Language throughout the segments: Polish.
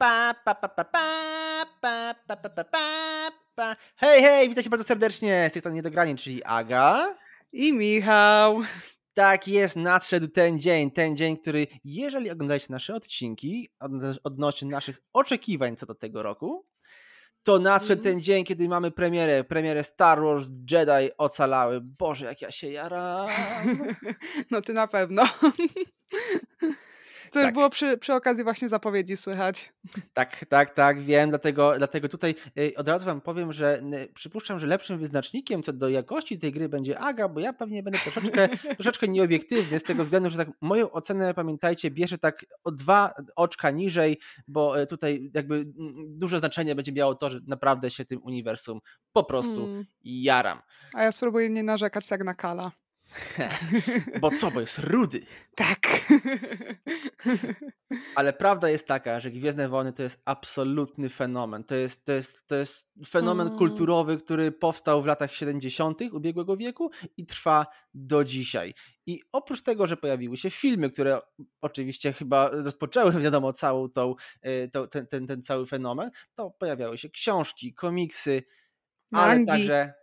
pa, pa, pa, pa, pa, pa, pa, pa, pa, pa, pa. Hej, hej, witajcie bardzo serdecznie. Z tej strony Niedogranie, czyli Aga. I Michał. Tak jest, nadszedł ten dzień, ten dzień, który, jeżeli oglądaliście nasze odcinki odnośnie naszych oczekiwań co do tego roku, to nadszedł Mm. ten dzień, kiedy mamy premierę, premierę Star Wars Jedi Ocalały. Boże, jak ja się jaram. No ty na pewno. To już Tak. było przy, przy okazji właśnie zapowiedzi słychać. Tak, tak, tak, wiem, dlatego, dlatego tutaj y, od razu wam powiem, że przypuszczam, że lepszym wyznacznikiem co do jakości tej gry będzie Aga, bo ja pewnie będę troszeczkę, troszeczkę nieobiektywny z tego względu, że tak moją ocenę, pamiętajcie, bierze tak o dwa oczka niżej, bo y, tutaj jakby duże znaczenie będzie miało to, że naprawdę się tym uniwersum po prostu Mm. jaram. A ja spróbuję nie narzekać jak na Kala. Bo co, bo jest rudy. Tak. Ale prawda jest taka, że Gwiezdne Wojny to jest absolutny fenomen. To jest, to jest, to jest fenomen Mm. kulturowy, który powstał w latach 70. ubiegłego wieku i trwa do dzisiaj. I oprócz tego, że pojawiły się filmy, które oczywiście chyba rozpoczęły, wiadomo, całą tą, y, tą, ten, ten, ten cały fenomen, to pojawiały się książki, komiksy, ale Mangi. także.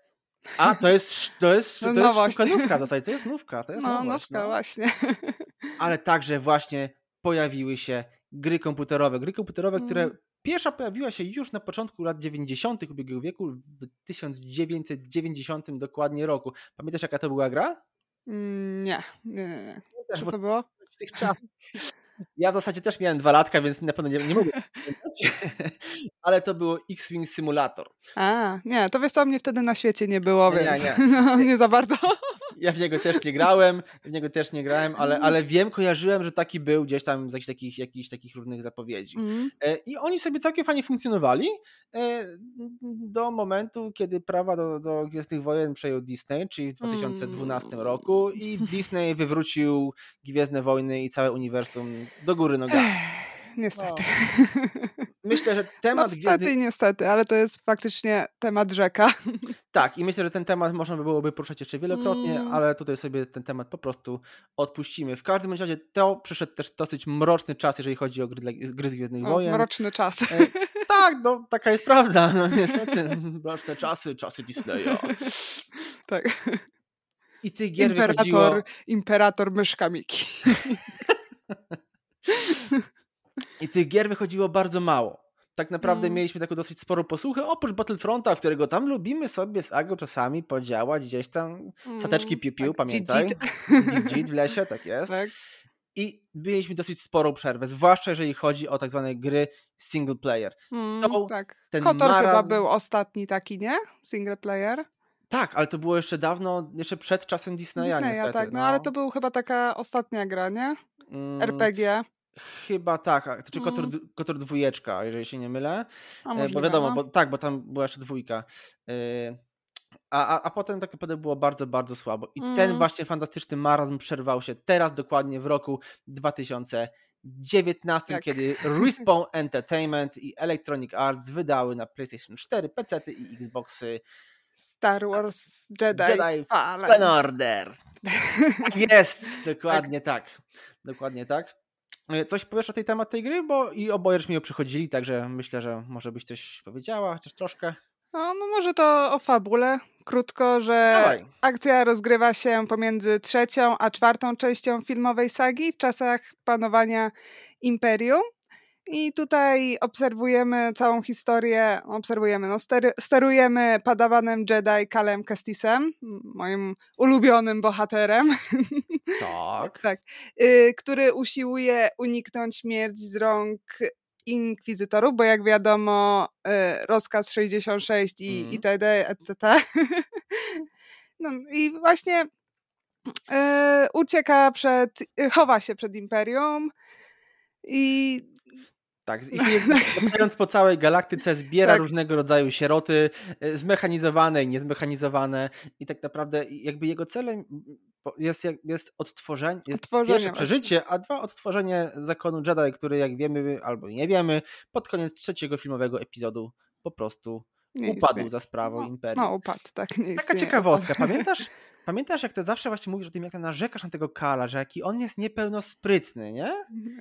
A, to jest, to jest, to No jest nowość. sztuka nówka w zasadzie, to jest nówka, to jest No, nowość, nowka no właśnie. ale także właśnie pojawiły się gry komputerowe. Gry komputerowe, które Mm. pierwsza pojawiła się już na początku lat 90. ubiegłego wieku, w 1990 dokładnie roku. Pamiętasz, jaka to była gra? Mm, Nie, nie, nie. Co to było? w tych czasach. Ja w zasadzie też miałem dwa latka, więc na pewno nie, nie mogę. Ale to było X-Wing Simulator. A, nie, to wiesz co, mnie wtedy na świecie nie było, Nie, więc nie. No, nie za bardzo. Ja w niego też nie grałem, w niego też nie grałem, ale, ale wiem, kojarzyłem, że taki był gdzieś tam z jakichś takich, jakichś takich różnych zapowiedzi. Mm. E, I oni sobie całkiem fajnie funkcjonowali e, do momentu, kiedy prawa do, do Gwiezdnych Wojen przejął Disney, czyli w 2012 Mm. roku i Disney wywrócił Gwiezdne Wojny i całe uniwersum do góry nogami. Niestety. Myślę, że No, temat niestety Gwiezdnych... niestety, ale to jest faktycznie temat rzeka. Tak, i myślę, że ten temat można by byłoby poruszać jeszcze wielokrotnie, Mm. ale tutaj sobie ten temat po prostu odpuścimy. W każdym razie to przyszedł też dosyć mroczny czas, jeżeli chodzi o gry, dla, gry z Gwiezdnych O, Wojen. mroczny czas. E, tak, no taka jest prawda. No niestety, mroczne czasy, czasy Disneya. Tak. I tych gier Imperator, wychodziło... imperator myszka Miki. I tych gier wychodziło bardzo mało. Tak naprawdę Mm. mieliśmy taką dosyć sporą posłuchę, oprócz Battlefronta, którego tam lubimy sobie z Agą czasami podziałać gdzieś tam. Sateczki Mm, piu-piu, tak, pamiętaj. dzid, w lesie, tak jest. Tak. I mieliśmy dosyć sporą przerwę, zwłaszcza jeżeli chodzi o tak zwane gry single player. Mm, To tak. ten Kotor chyba był ostatni taki, nie? Single player. Tak, ale to było jeszcze dawno, jeszcze przed czasem Disneya, Disneya, niestety. tak. No, ale to był chyba taka ostatnia gra, nie? Mm, RPG. Chyba tak, to czy Kotor, Mm. Kotor dwójeczka, jeżeli się nie mylę. A E, możliwe, Bo wiadomo, no. bo, tak, bo tam była jeszcze dwójka. E, A, a, a potem tak naprawdę było bardzo, bardzo słabo. I ten Mm. właśnie fantastyczny marazm przerwał się teraz dokładnie w roku 2019, Tak. kiedy Respawn Entertainment i Electronic Arts wydały na PlayStation 4, PC i Xboxy Star Wars Jedi, Jedi Fallen. Order. Tak jest, dokładnie tak. Dokładnie tak. E, Coś powiesz o tej temat tej gry? Bo i oboje już mi ją przychodzili, także myślę, że może byś coś powiedziała, chociaż troszkę. No, no może to o fabule. Krótko, że Dawaj. akcja rozgrywa się pomiędzy trzecią a czwartą częścią filmowej sagi w czasach panowania Imperium. I tutaj obserwujemy całą historię, obserwujemy, no stery, sterujemy padawanem Jedi Kalem Kestisem, moim ulubionym bohaterem, Tak. tak, y, który usiłuje uniknąć śmierci z rąk inkwizytorów, bo jak wiadomo y, rozkaz 66 i Mhm. itd., etc. No i właśnie y, ucieka przed, y, chowa się przed Imperium i Tak, latając po całej galaktyce zbiera Tak. różnego rodzaju sieroty, e, zmechanizowane i niezmechanizowane i tak naprawdę jakby jego celem jest, jest odtworzenie, jest Odtworzenie pierwsze przeżycie, a dwa odtworzenie zakonu Jedi, który jak wiemy albo nie wiemy, pod koniec trzeciego filmowego epizodu po prostu nie upadł istnieje. za sprawą No, Imperium. No upadł, tak, nie Taka ciekawostka, pamiętasz? Pamiętasz, jak to zawsze właśnie mówisz o tym, jak to narzekasz na tego Kala, że jaki on jest niepełnosprytny, nie?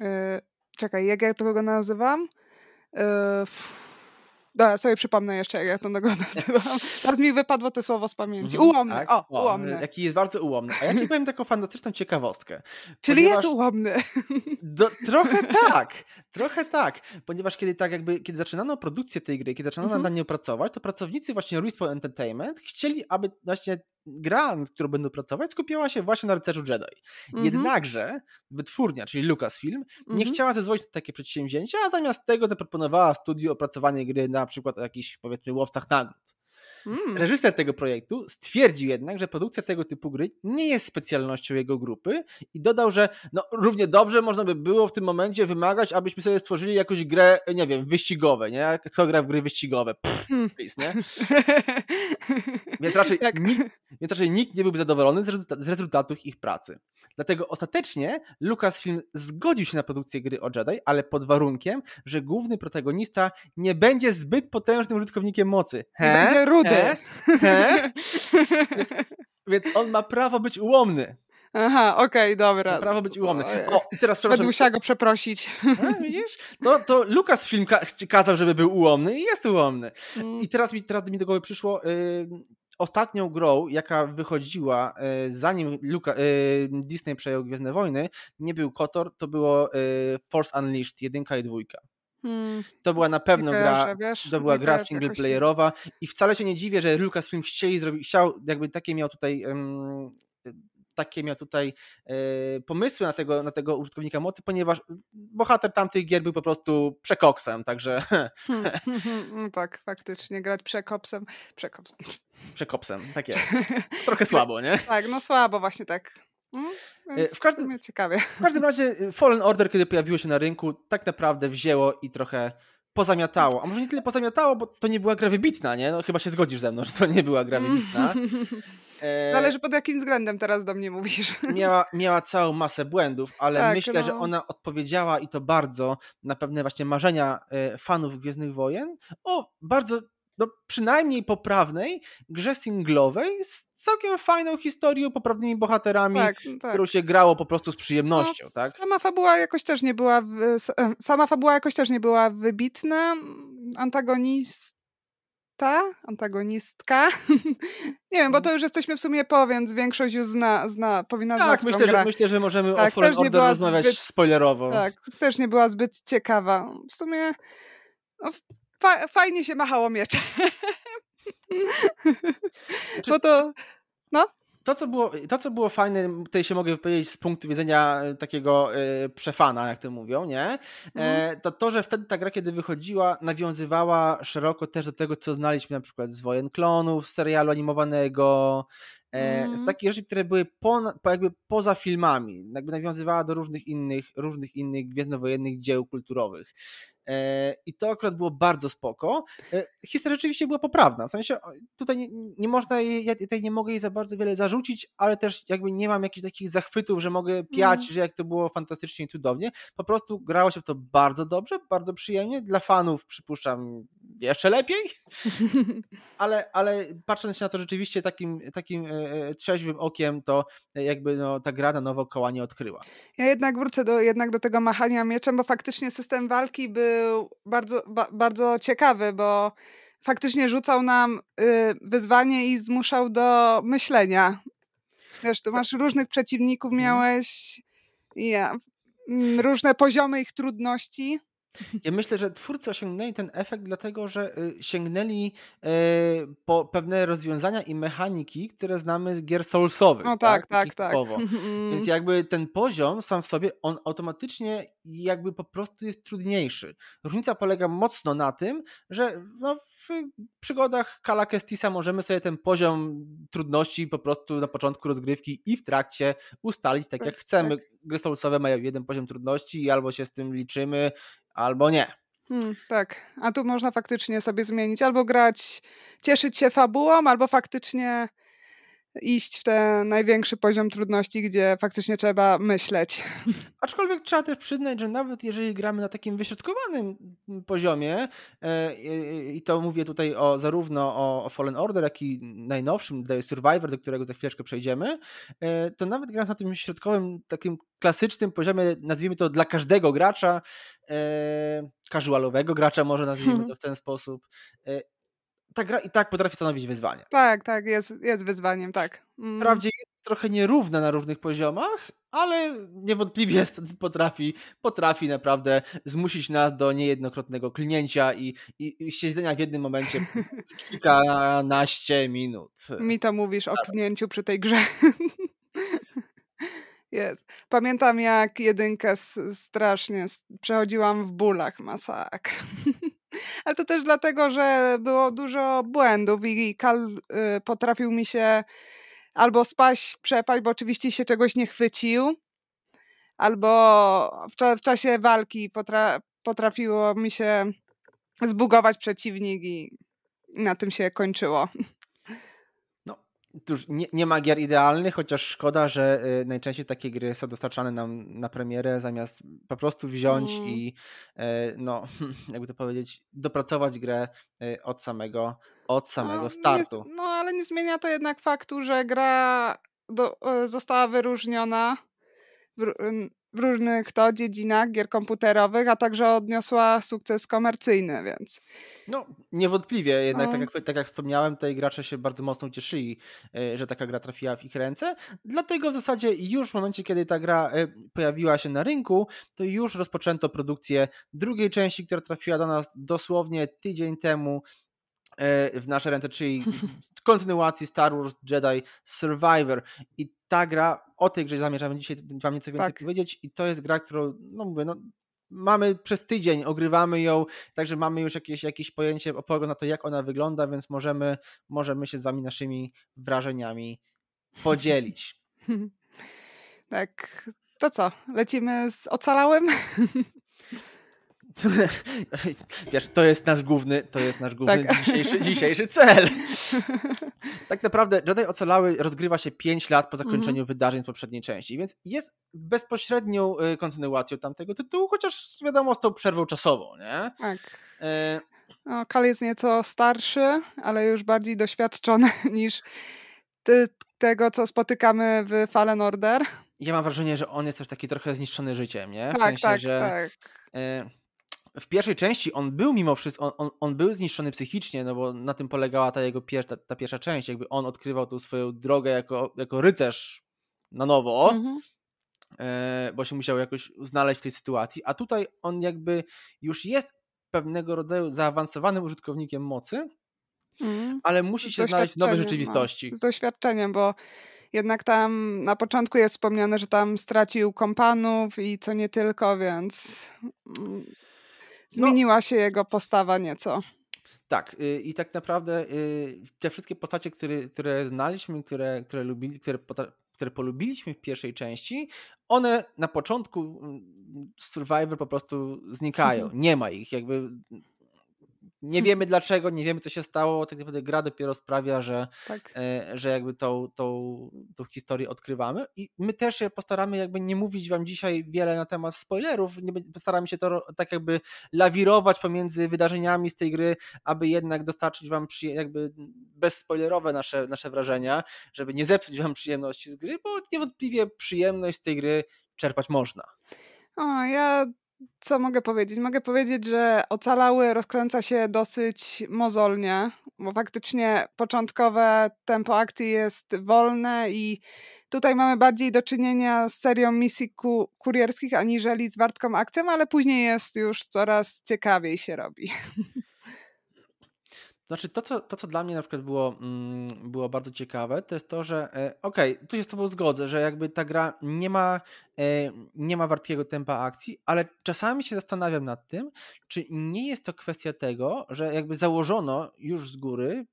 Y, czekaj, jak ja to go nazywam? Yy, ja sobie przypomnę jeszcze, jak ja to go nazywam. Teraz mi wypadło to słowo z pamięci. Mhm, Ułomny, tak? o, O, ułomny. Jaki jest bardzo ułomny. A ja ci powiem taką fantastyczną ciekawostkę. Czyli ponieważ- jest ułomny. Do, trochę tak, trochę tak, ponieważ kiedy tak jakby, kiedy zaczynano produkcję tej gry, kiedy zaczynano Mhm. nad nią pracować, to pracownicy właśnie Respawn Entertainment chcieli, aby właśnie gra, nad którą będą pracować, skupiała się właśnie na Rycerzu Jedi. Mhm, Jednakże wytwórnia, czyli Lucasfilm, nie mhm. chciała zezwolić na takie przedsięwzięcie, a zamiast tego zaproponowała studiu opracowanie gry na przykład o jakichś powiedzmy łowcach nagród. Mm. Reżyser tego projektu stwierdził jednak, że produkcja tego typu gry nie jest specjalnością jego grupy i dodał, że no, równie dobrze można by było w tym momencie wymagać, abyśmy sobie stworzyli jakąś grę, nie wiem, wyścigowe, nie? Kto gra w gry wyścigowe? Pff, Hmm. please, nie? Więc raczej, Jak- nikt, więc raczej nikt nie byłby zadowolony z, rezulta- z rezultatów ich pracy. Dlatego ostatecznie Lucasfilm zgodził się na produkcję gry o Jedi, ale pod warunkiem, że główny protagonista nie będzie zbyt potężnym użytkownikiem mocy. He? Będzie rudy. He? He? Więc, więc on ma prawo być ułomny. Aha, okej, Ma dobra. prawo być ułomny. O, i teraz przepraszam. musiała go przeprosić. A, widzisz? To, to Lucasfilm ka- kazał, żeby był ułomny i jest ułomny. Mm. I teraz mi, teraz mi do głowy przyszło, y, ostatnią grą, jaka wychodziła y, zanim Luka, y, Disney przejął Gwiezdne Wojny, nie był KOTOR, to było y, Force Unleashed, jedynka i dwójka. Hmm, To była na pewno nie gra, wiesz? to była gra kojarzę single jakoś. playerowa i wcale się nie dziwię, że Lucasfilm chcieli zrobić, chciał, jakby takie miał tutaj em, takie miał tutaj e, pomysły na tego, na tego użytkownika mocy, ponieważ bohater tamtych gier był po prostu przekoksem, także hmm, no tak, faktycznie, grać przekopsem. Przekopsem. przekopsem, tak jest. Trochę słabo, nie? Tak, no słabo właśnie tak. Mm, Więc w każdym- w każdym razie y, Fallen Order, kiedy pojawiło się na rynku, tak naprawdę wzięło i trochę pozamiatało. A może nie tyle pozamiatało, bo to nie była gra wybitna, nie? No chyba się zgodzisz ze mną, że to nie była gra wybitna. E, Zależy pod jakim względem teraz do mnie mówisz. miała, miała całą masę błędów, ale Tak, myślę, że no. ona odpowiedziała i to bardzo na pewne właśnie marzenia e, fanów Gwiezdnych Wojen o bardzo, no przynajmniej poprawnej grze singlowej z całkiem fajną historią, poprawnymi bohaterami, Tak, no tak. którą się grało po prostu z przyjemnością, tak? Sama fabuła jakoś też nie była. em, Sama fabuła jakoś też nie była wybitna. Antagonista. Antagonistka. nie wiem, bo to już jesteśmy w sumie po, więc większość już zna, zna powinna Tak, znać myślę, że, myślę, że możemy o Tak, Fallen też nie Order rozmawiać zbyt- spoilerowo. Tak, też nie była zbyt ciekawa. W sumie no, fa- fajnie się machało miecze. Znaczy- Bo to. To co, było, to, co było fajne, tutaj się mogę wypowiedzieć z punktu widzenia e, takiego e, przefana, jak to mówią, nie? E, Mhm. to to, że wtedy ta gra, kiedy wychodziła, nawiązywała szeroko też do tego, co znaliśmy na przykład z Wojen Klonów, z serialu animowanego, e, z Mhm. takich rzeczy, które były po, jakby poza filmami, jakby nawiązywała do różnych innych, różnych innych gwiezdnowojennych dzieł kulturowych. E, I to akurat było bardzo spoko. E, Historia rzeczywiście była poprawna. W sensie tutaj nie, nie można jej, ja tutaj nie mogę jej za bardzo wiele zarzucić, ale też jakby nie mam jakichś takich zachwytów, że mogę piać, Mm. że jak to było fantastycznie i cudownie. Po prostu grało się w to bardzo dobrze, bardzo przyjemnie. Dla fanów przypuszczam jeszcze lepiej, ale, ale patrząc na to rzeczywiście takim, takim e, e, trzeźwym okiem, to jakby no, ta gra na nowo koła nie odkryła. Ja jednak wrócę do, jednak do tego machania mieczem, bo faktycznie system walki był bardzo, ba, bardzo ciekawy, bo faktycznie rzucał nam y, wyzwanie i zmuszał do myślenia. Wiesz, tu masz różnych przeciwników, Mhm. miałeś ja, mm, różne poziomy ich trudności. Ja myślę, że twórcy osiągnęli ten efekt dlatego, że y, sięgnęli y, po pewne rozwiązania i mechaniki, które znamy z gier Soulsowych. No tak, tak, Takich tak. typowo. Więc jakby ten poziom sam w sobie, on automatycznie jakby po prostu jest trudniejszy. Różnica polega mocno na tym, że no, w przygodach Kala Kestisa możemy sobie ten poziom trudności po prostu na początku rozgrywki i w trakcie ustalić tak Tak, jak chcemy. tak. Gry Soulsowe mają jeden poziom trudności i albo się z tym liczymy, albo nie. Hmm, tak, a tu można faktycznie sobie zmienić albo grać, cieszyć się fabułą, albo faktycznie iść w ten największy poziom trudności, gdzie faktycznie trzeba myśleć. Aczkolwiek trzeba też przyznać, że nawet jeżeli gramy na takim wyśrodkowanym poziomie, e, i to mówię tutaj o, zarówno o Fallen Order, jak i najnowszym The Survivor, do którego za chwileczkę przejdziemy, e, to nawet grając na tym środkowym, takim klasycznym poziomie, nazwijmy to dla każdego gracza, e, casualowego gracza, może nazwijmy hmm. to w ten sposób, ta gra i tak potrafi stanowić wyzwanie. Tak, tak, jest, jest wyzwaniem, tak. Mm. Wprawdzie jest trochę nierówna na różnych poziomach, ale niewątpliwie potrafi, potrafi naprawdę zmusić nas do niejednokrotnego klnięcia i, i, i siedzenia w jednym momencie kilkanaście minut. Mi to mówisz o tak. klnięciu przy tej grze. Jest. Pamiętam jak jedynkę strasznie przechodziłam w bólach masakra. Ale to też dlatego, że było dużo błędów i Kal y, potrafił mi się albo spaść, przepaść, bo oczywiście się czegoś nie chwycił, albo w, w czasie walki potra potrafiło mi się zbugować przeciwnik i na tym się kończyło. Cóż, nie, nie ma gier idealnych, chociaż szkoda, że y, najczęściej takie gry są dostarczane nam na premierę, zamiast po prostu wziąć mm. i y, no, jakby to powiedzieć, dopracować grę y, od samego, od samego no, startu. Nie, no ale nie zmienia to jednak faktu, że gra do, została wyróżniona w, w różnych to dziedzinach gier komputerowych, a także odniosła sukces komercyjny, więc. No, niewątpliwie, jednak tak no. jak, tak jak wspomniałem, tutaj gracze się bardzo mocno cieszyli, e, że taka gra trafiła w ich ręce. Dlatego w zasadzie już w momencie, kiedy ta gra e, pojawiła się na rynku, to już rozpoczęto produkcję drugiej części, która trafiła do nas dosłownie tydzień temu w nasze ręce, czyli kontynuacji Star Wars Jedi Survivor. I ta gra, o tej grze zamierzamy dzisiaj Wam nieco więcej tak. powiedzieć i to jest gra, którą, no mówię, no mamy przez tydzień, ogrywamy ją, także mamy już jakieś, jakieś pojęcie, pogląd na to, jak ona wygląda, więc możemy, możemy się z Wami naszymi wrażeniami podzielić. Tak, to co, lecimy z ocalałym? Wiesz, to jest nasz główny, to jest nasz główny tak. dzisiejszy, dzisiejszy cel. tak naprawdę Jedi Ocalały rozgrywa się 5 lat po zakończeniu mm -hmm. wydarzeń z poprzedniej części, więc jest bezpośrednią y, kontynuacją tamtego tytułu, chociaż wiadomo z tą przerwą czasową, nie? Tak. E... No, Kal jest nieco starszy, ale już bardziej doświadczony niż ty, tego, co spotykamy w Fallen Order. Ja mam wrażenie, że on jest też taki trochę zniszczony życiem, nie? W tak, sensie, tak, że tak. E, w pierwszej części on był mimo wszystko, on, on, on, był zniszczony psychicznie, no bo na tym polegała ta jego pier, ta, ta, pierwsza część, jakby on odkrywał tą swoją drogę jako, jako rycerz na nowo, mhm. e, bo się musiał jakoś znaleźć w tej sytuacji, a tutaj on jakby już jest pewnego rodzaju zaawansowanym użytkownikiem mocy, mhm. ale musi się znaleźć w nowej no. rzeczywistości. No, z doświadczeniem, bo jednak tam na początku jest wspomniane, że tam stracił kompanów i co nie tylko, więc mm. Zmieniła no, się jego postawa nieco. Tak, y, i tak naprawdę y, te wszystkie postacie, które, które znaliśmy, które, które, lubili, które, które polubiliśmy w pierwszej części, one na początku mm, Survivor po prostu znikają. Mhm. Nie ma ich. Jakby nie wiemy dlaczego, nie wiemy co się stało, tak naprawdę gra dopiero sprawia, że, tak. e, że jakby tą, tą, tą historię odkrywamy i my też się postaramy jakby nie mówić wam dzisiaj wiele na temat spoilerów, nie, postaramy się to tak jakby lawirować pomiędzy wydarzeniami z tej gry, aby jednak dostarczyć wam przy, jakby bezspoilerowe nasze, nasze wrażenia, żeby nie zepsuć wam przyjemności z gry, bo niewątpliwie przyjemność z tej gry czerpać można. O, ja co mogę powiedzieć? Mogę powiedzieć, że ocalały rozkręca się dosyć mozolnie, bo faktycznie początkowe tempo akcji jest wolne i tutaj mamy bardziej do czynienia z serią misji ku kurierskich aniżeli z wartką akcją, ale później jest już coraz ciekawiej się robi. Znaczy, to co, to, co dla mnie na przykład było, mm, było bardzo ciekawe, to jest to, że e, okej, okay, tu się z Tobą zgodzę, że jakby ta gra nie ma, e, nie ma wartkiego tempa akcji, ale czasami się zastanawiam nad tym, czy nie jest to kwestia tego, że jakby założono już z góry,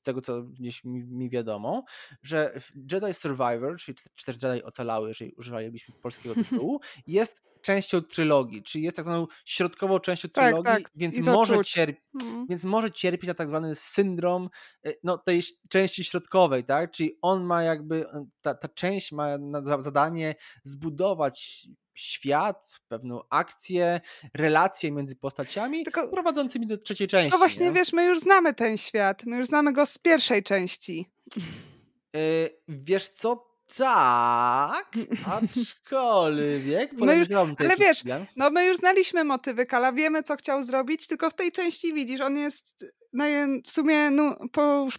z tego co gdzieś mi, mi wiadomo, że Jedi Survivor, czyli czy też Jedi Ocalały, jeżeli używalibyśmy polskiego tytułu, jest częścią trylogii, czyli jest tak zwaną środkową częścią trylogii, tak, tak. Więc, może cierpi, mm. więc może cierpieć na tak zwany syndrom e, no, tej części środkowej, tak? Czyli on ma jakby, ta, ta część ma zadanie zbudować świat, pewną akcję, relacje między postaciami Tylko, prowadzącymi do trzeciej części. No właśnie, nie? wiesz, my już znamy ten świat, my już znamy go z pierwszej części. Yy, wiesz co, tak, aczkolwiek no już, Ale wiesz, no my już znaliśmy motywy Kala, wiemy co chciał zrobić, tylko w tej części widzisz, on jest no, w sumie no,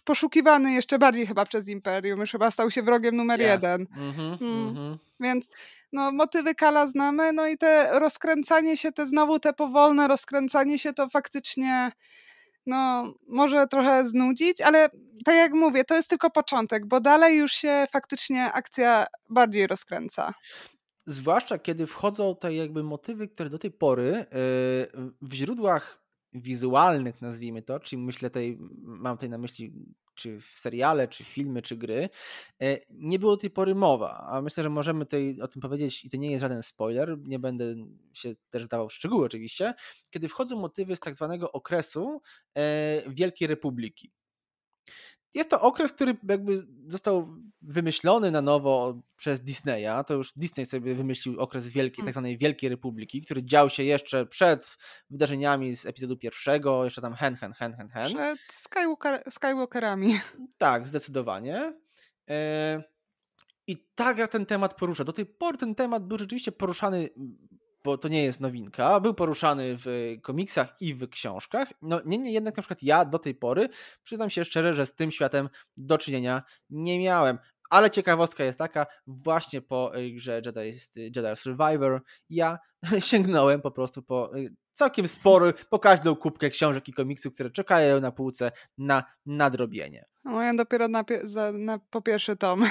poszukiwany jeszcze bardziej chyba przez Imperium, już chyba stał się wrogiem numer yeah. jeden. Mm -hmm, mm. -hmm. Więc no, motywy Kala znamy, no i te rozkręcanie się, te znowu te powolne rozkręcanie się, to faktycznie no, może trochę znudzić, ale tak jak mówię, to jest tylko początek, bo dalej już się faktycznie akcja bardziej rozkręca. Zwłaszcza kiedy wchodzą te jakby motywy, które do tej pory yy, w źródłach wizualnych, nazwijmy to, czyli myślę tej, mam tutaj na myśli czy w seriale, czy filmy, czy gry, e, nie było do tej pory mowa, a myślę, że możemy tutaj o tym powiedzieć i to nie jest żaden spoiler, nie będę się też dawał szczegóły oczywiście, kiedy wchodzą motywy z tak zwanego okresu e, Wielkiej Republiki jest to okres, który jakby został wymyślony na nowo przez Disneya. To już Disney sobie wymyślił okres wielkiej, tak mm. zwanej Wielkiej Republiki, który dział się jeszcze przed wydarzeniami z epizodu pierwszego, jeszcze tam hen, hen, hen, hen, hen. Przed Skywalker, Skywalkerami. Tak, zdecydowanie. E, I tak ten temat porusza. Do tej pory ten temat był rzeczywiście poruszany bo to nie jest nowinka, był poruszany w komiksach i w książkach. No niemniej jednak na przykład ja do tej pory, przyznam się szczerze, że z tym światem do czynienia nie miałem. Ale ciekawostka jest taka, właśnie po grze Jedi, Jedi Survivor ja sięgnąłem po prostu po y, całkiem spory, po każdą kubkę książek i komiksów, które czekają na półce na nadrobienie. No ja dopiero na, za, na, po pierwszy tom.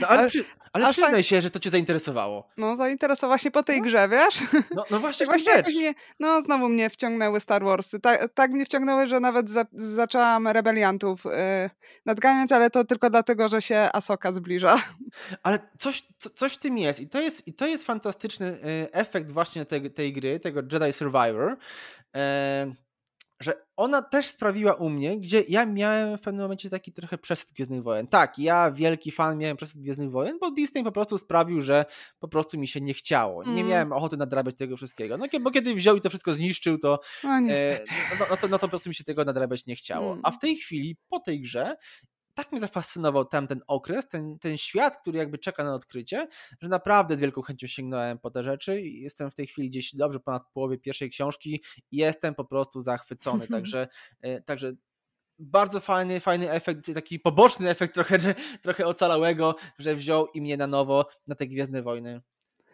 No, ale, przy, ale przyznaj tak... się, że to cię zainteresowało. No zainteresowało się po tej no. grze, wiesz? No, no właśnie, właśnie jakoś mnie, No znowu mnie wciągnęły Star Warsy. Tak, tak mnie wciągnęły, że nawet za, zaczęłam rebeliantów yy, nadganiać, ale to tylko dlatego, że się Asoka zbliża. Ale coś, co, coś w tym jest i to jest, i to jest fantastyczny y, efekt właśnie tej, tej gry, tego Jedi Survivor. Yy, że ona też sprawiła u mnie, gdzie ja miałem w pewnym momencie taki trochę przesyt Gwiezdnych Wojen. Tak, ja wielki fan miałem przesyt Gwiezdnych Wojen, bo Disney po prostu sprawił, że po prostu mi się nie chciało. Nie mm. miałem ochoty nadrabiać tego wszystkiego. No bo kiedy wziął i to wszystko zniszczył, to, no, e, no, no, to, no to po prostu mi się tego nadrabiać nie chciało. Mm. A w tej chwili, po tej grze, tak mnie zafascynował tam ten okres, ten, ten świat, który jakby czeka na odkrycie, że naprawdę z wielką chęcią sięgnąłem po te rzeczy i jestem w tej chwili gdzieś dobrze ponad połowie pierwszej książki i jestem po prostu zachwycony, także, e, także bardzo fajny, fajny efekt, taki poboczny efekt trochę, trochę ocalałego, że wziął i mnie na nowo na te Gwiezdne Wojny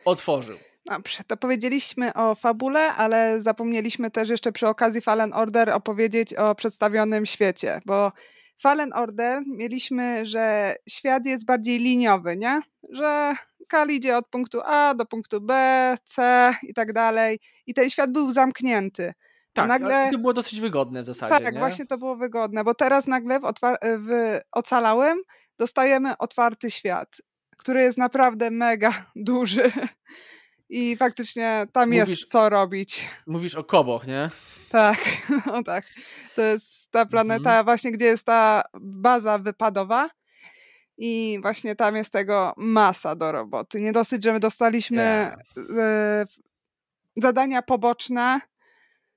otworzył. Dobrze, to powiedzieliśmy o fabule, ale zapomnieliśmy też jeszcze przy okazji Fallen Order opowiedzieć o przedstawionym świecie, bo Fallen Order mieliśmy, że świat jest bardziej liniowy, nie? Że Kal idzie od punktu A do punktu B, C i tak dalej. I ten świat był zamknięty. Tak, nagle... to było dosyć wygodne w zasadzie. Tak, nie? właśnie to było wygodne, bo teraz nagle w, w Ocalałem dostajemy otwarty świat, który jest naprawdę mega duży. I faktycznie tam mówisz, jest co robić. Mówisz o koboch, nie? Tak, no tak. To jest ta planeta mhm. właśnie, gdzie jest ta baza wypadowa i właśnie tam jest tego masa do roboty. Nie dosyć, że my dostaliśmy yeah. zadania poboczne,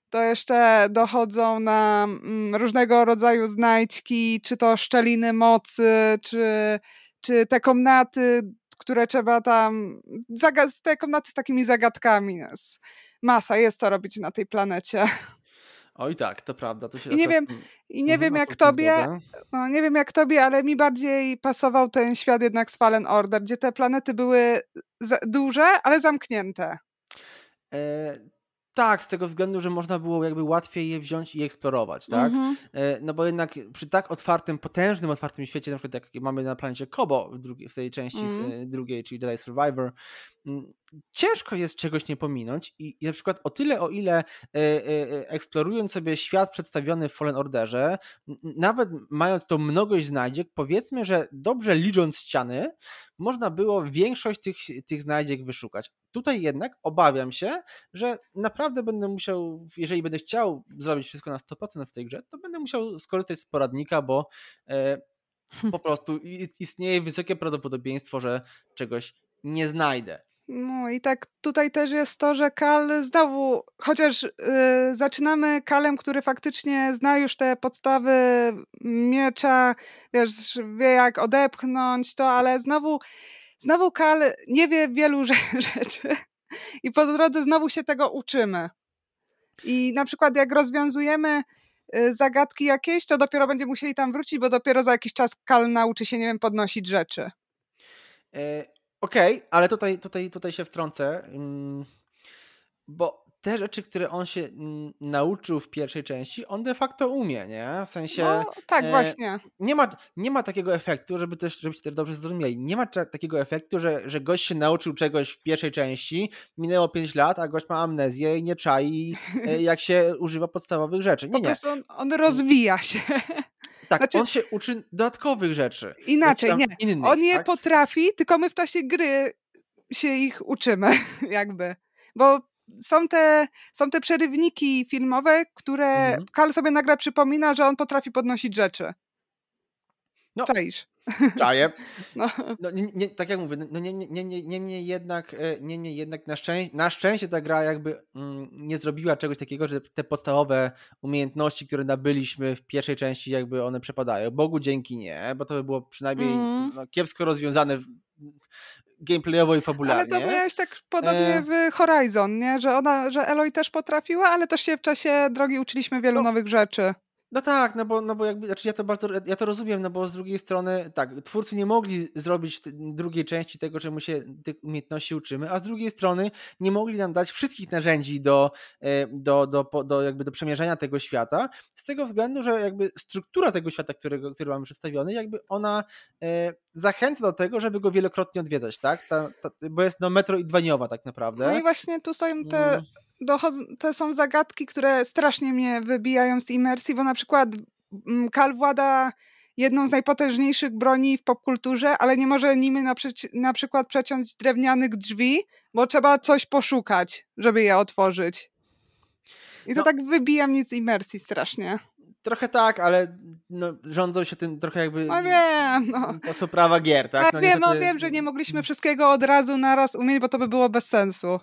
to jeszcze dochodzą na mm, różnego rodzaju znajdźki, czy to szczeliny mocy, czy, czy te komnaty, które trzeba tam, te komnaty z takimi zagadkami. Masa jest co robić na tej planecie. Oj tak, to prawda. To się I nie wiem, i nie mhm, wiem jak tobie, no nie wiem jak tobie, ale mi bardziej pasował ten świat jednak z Fallen Order, gdzie te planety były duże, ale zamknięte. E, tak, z tego względu, że można było jakby łatwiej je wziąć i eksplorować, tak? Mm -hmm. No bo jednak przy tak otwartym, potężnym otwartym świecie, na przykład jak mamy na planecie Kobo w, drugiej, w tej części mm -hmm. drugiej, czyli Jedi Survivor, ciężko jest czegoś nie pominąć i, i na przykład o tyle, o ile e, eksplorując sobie świat przedstawiony w Fallen Orderze, nawet mając tą mnogość znajdziek, powiedzmy, że dobrze licząc ściany, można było większość tych, tych znajdziek wyszukać. Tutaj jednak obawiam się, że naprawdę będę musiał, jeżeli będę chciał zrobić wszystko na 100% w tej grze, to będę musiał skorzystać z poradnika, bo e, po prostu istnieje wysokie prawdopodobieństwo, że czegoś nie znajdę. No i tak tutaj też jest to, że Kal znowu, chociaż yy, zaczynamy Kalem, który faktycznie zna już te podstawy miecza, wiesz, wie jak odepchnąć to, ale znowu, znowu Kal nie wie wielu rzeczy i po drodze znowu się tego uczymy. I na przykład jak rozwiązujemy y, zagadki jakieś, to dopiero będziemy musieli tam wrócić, bo dopiero za jakiś czas Kal nauczy się, nie wiem, podnosić rzeczy. E, Okej, okay, ale tutaj, tutaj, tutaj się wtrącę, mm, bo te rzeczy, które on się mm, nauczył w pierwszej części, on de facto umie, nie? W sensie. No, tak, e, właśnie. Nie ma, nie ma takiego efektu, żeby też, żebyście też dobrze zrozumieli. Nie ma takiego efektu, że, że gość się nauczył czegoś w pierwszej części, minęło 5 lat, a gość ma amnezję i nie czai, e, jak się używa podstawowych rzeczy. Nie, po prostu on, on rozwija się. Tak, znaczy, on się uczy dodatkowych rzeczy. Inaczej, nie. Innych, on je tak? potrafi, tylko my w czasie gry się ich uczymy, jakby. Bo są te, są te przerywniki filmowe, które mhm. Kal sobie nagle przypomina, że on potrafi podnosić rzeczy. No, Czaisz. Czaję. No. no nie, nie, tak jak mówię, no nie, nie, nie, niemniej jednak, e, niemniej jednak na, szczęście, na szczęście ta gra jakby mm, nie zrobiła czegoś takiego, że te podstawowe umiejętności, które nabyliśmy w pierwszej części jakby one przepadają. Bogu dzięki nie, bo to by było przynajmniej mm. no, kiepsko rozwiązane gameplayowo i fabularnie. Ale to miałeś tak podobnie e... w Horizon, nie? Że ona, że Eloy też potrafiła, ale też się w czasie drogi uczyliśmy wielu no. nowych rzeczy. No tak, no bo, no bo jakby, znaczy ja to bardzo, ja to rozumiem, no bo z drugiej strony, tak, twórcy nie mogli zrobić drugiej części tego, czemu się tych umiejętności uczymy, a z drugiej strony nie mogli nam dać wszystkich narzędzi do, e, do, do, do, jakby do przemierzania tego świata, z tego względu, że jakby struktura tego świata, którego, który mamy przedstawiony, jakby ona e, zachęca do tego, żeby go wielokrotnie odwiedzać, tak? Ta, ta, bo jest no metroidwaniowa tak naprawdę. No i właśnie tu są te... Dochodzą, to są zagadki, które strasznie mnie wybijają z imersji, bo na przykład mm, Kal włada jedną z najpotężniejszych broni w popkulturze, ale nie może nimi na, na przykład przeciąć drewnianych drzwi, bo trzeba coś poszukać, żeby je otworzyć. I to no. tak wybija mnie z imersji strasznie. Trochę tak, ale no, rządzą się tym trochę jakby. No wiem, no. To są prawa gier, tak? No, wiem, no wiem, że nie mogliśmy wszystkiego od razu naraz umieć, bo to by było bez sensu.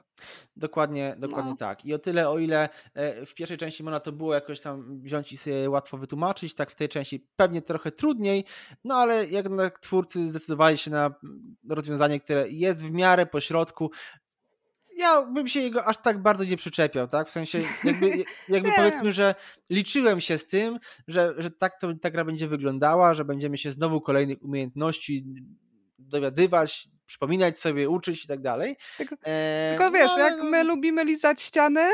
Dokładnie, dokładnie no. tak. I o tyle, o ile e, w pierwszej części można to było jakoś tam wziąć i sobie łatwo wytłumaczyć, tak w tej części pewnie trochę trudniej, no ale jednak twórcy zdecydowali się na rozwiązanie, które jest w miarę pośrodku, ja bym się jego aż tak bardzo nie przyczepiał, tak? W sensie, jakby, jakby powiedzmy, że liczyłem się z tym, że, że tak to, ta gra będzie wyglądała, że będziemy się znowu kolejnych umiejętności dowiadywać, przypominać sobie, uczyć i tak dalej. Tylko, e, tylko wiesz, no, jak my lubimy lizać ściany,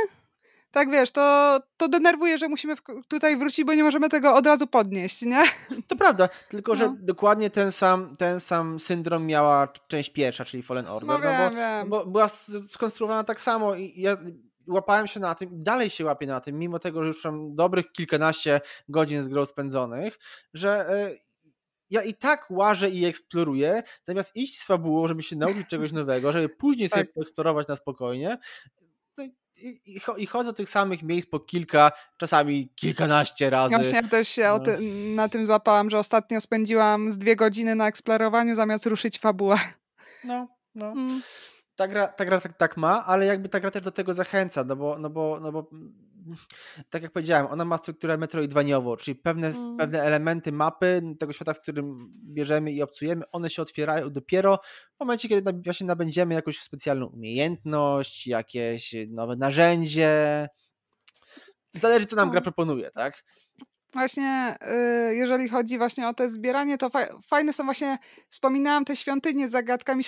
tak wiesz, to, to denerwuje, że musimy tutaj wrócić, bo nie możemy tego od razu podnieść, nie? To prawda, tylko że no. dokładnie ten sam, ten sam syndrom miała część pierwsza, czyli Fallen Order. No, wiem, no bo, wiem. bo była skonstruowana tak samo i ja łapałem się na tym, dalej się łapię na tym, mimo tego, że już mam dobrych kilkanaście godzin z grą spędzonych, że e, ja i tak łażę i eksploruję, zamiast iść z fabułą, żeby się nauczyć czegoś nowego, żeby później tak. sobie poeksplorować na spokojnie, i, i chodzę do tych samych miejsc po kilka, czasami kilkanaście razy. Właśnie ja też się no. ty, na tym złapałam, że ostatnio spędziłam z dwie godziny na eksplorowaniu zamiast ruszyć fabułę. No, no. Mm. Ta gra, ta gra tak, tak, ma, ale jakby ta gra też do tego zachęca, no bo, no bo, no bo tak jak powiedziałem, ona ma strukturę metroidwaniową, czyli pewne, mm. pewne elementy mapy tego świata, w którym bierzemy i obcujemy, one się otwierają dopiero w momencie, kiedy właśnie nabędziemy jakąś specjalną umiejętność, jakieś nowe narzędzie. Zależy, co nam gra proponuje, tak? Właśnie, y, jeżeli chodzi właśnie o to zbieranie, to fajne są właśnie, wspominałam te świątynie z zagadkami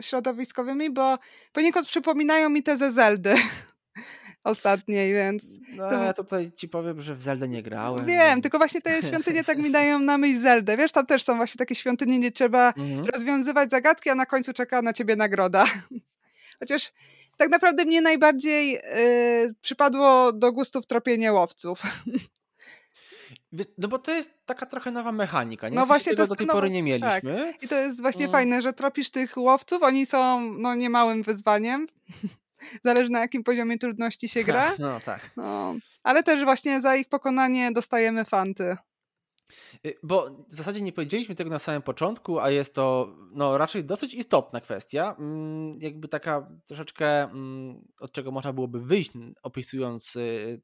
środowiskowymi, bo poniekąd przypominają mi te ze Zeldy. ostatniej, więc... No, to... ja tutaj ci powiem, że w Zeldę nie grałem. Wiem, tylko właśnie te świątynie tak mi dają na myśl Zeldę. Wiesz, tam też są właśnie takie świątynie, gdzie trzeba mhm. rozwiązywać zagadki, a na końcu czeka na ciebie nagroda. Chociaż tak naprawdę mnie najbardziej yy, przypadło do gustów tropienie łowców. No bo to jest taka trochę nowa mechanika, nie? No właśnie, tego jest do tej pory nie tak. mieliśmy. I to jest właśnie Mm. fajne, że tropisz tych łowców, oni są no niemałym wyzwaniem. Zależy na jakim poziomie trudności się gra. No tak. No, ale też właśnie za ich pokonanie dostajemy fanty. Y, Bo w zasadzie nie powiedzieliśmy tego na samym początku, a jest to no, raczej dosyć istotna kwestia. Mm, Jakby taka troszeczkę, mm, od czego można byłoby wyjść, opisując y,